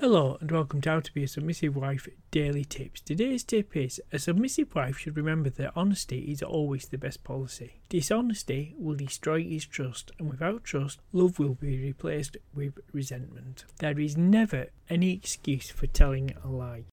Hello and welcome to How to Be a Submissive Wife Daily Tips. Today's tip is a submissive wife should remember that honesty is always the best policy. Dishonesty will destroy his trust, and without trust, love will be replaced with resentment. There is never any excuse for telling a lie.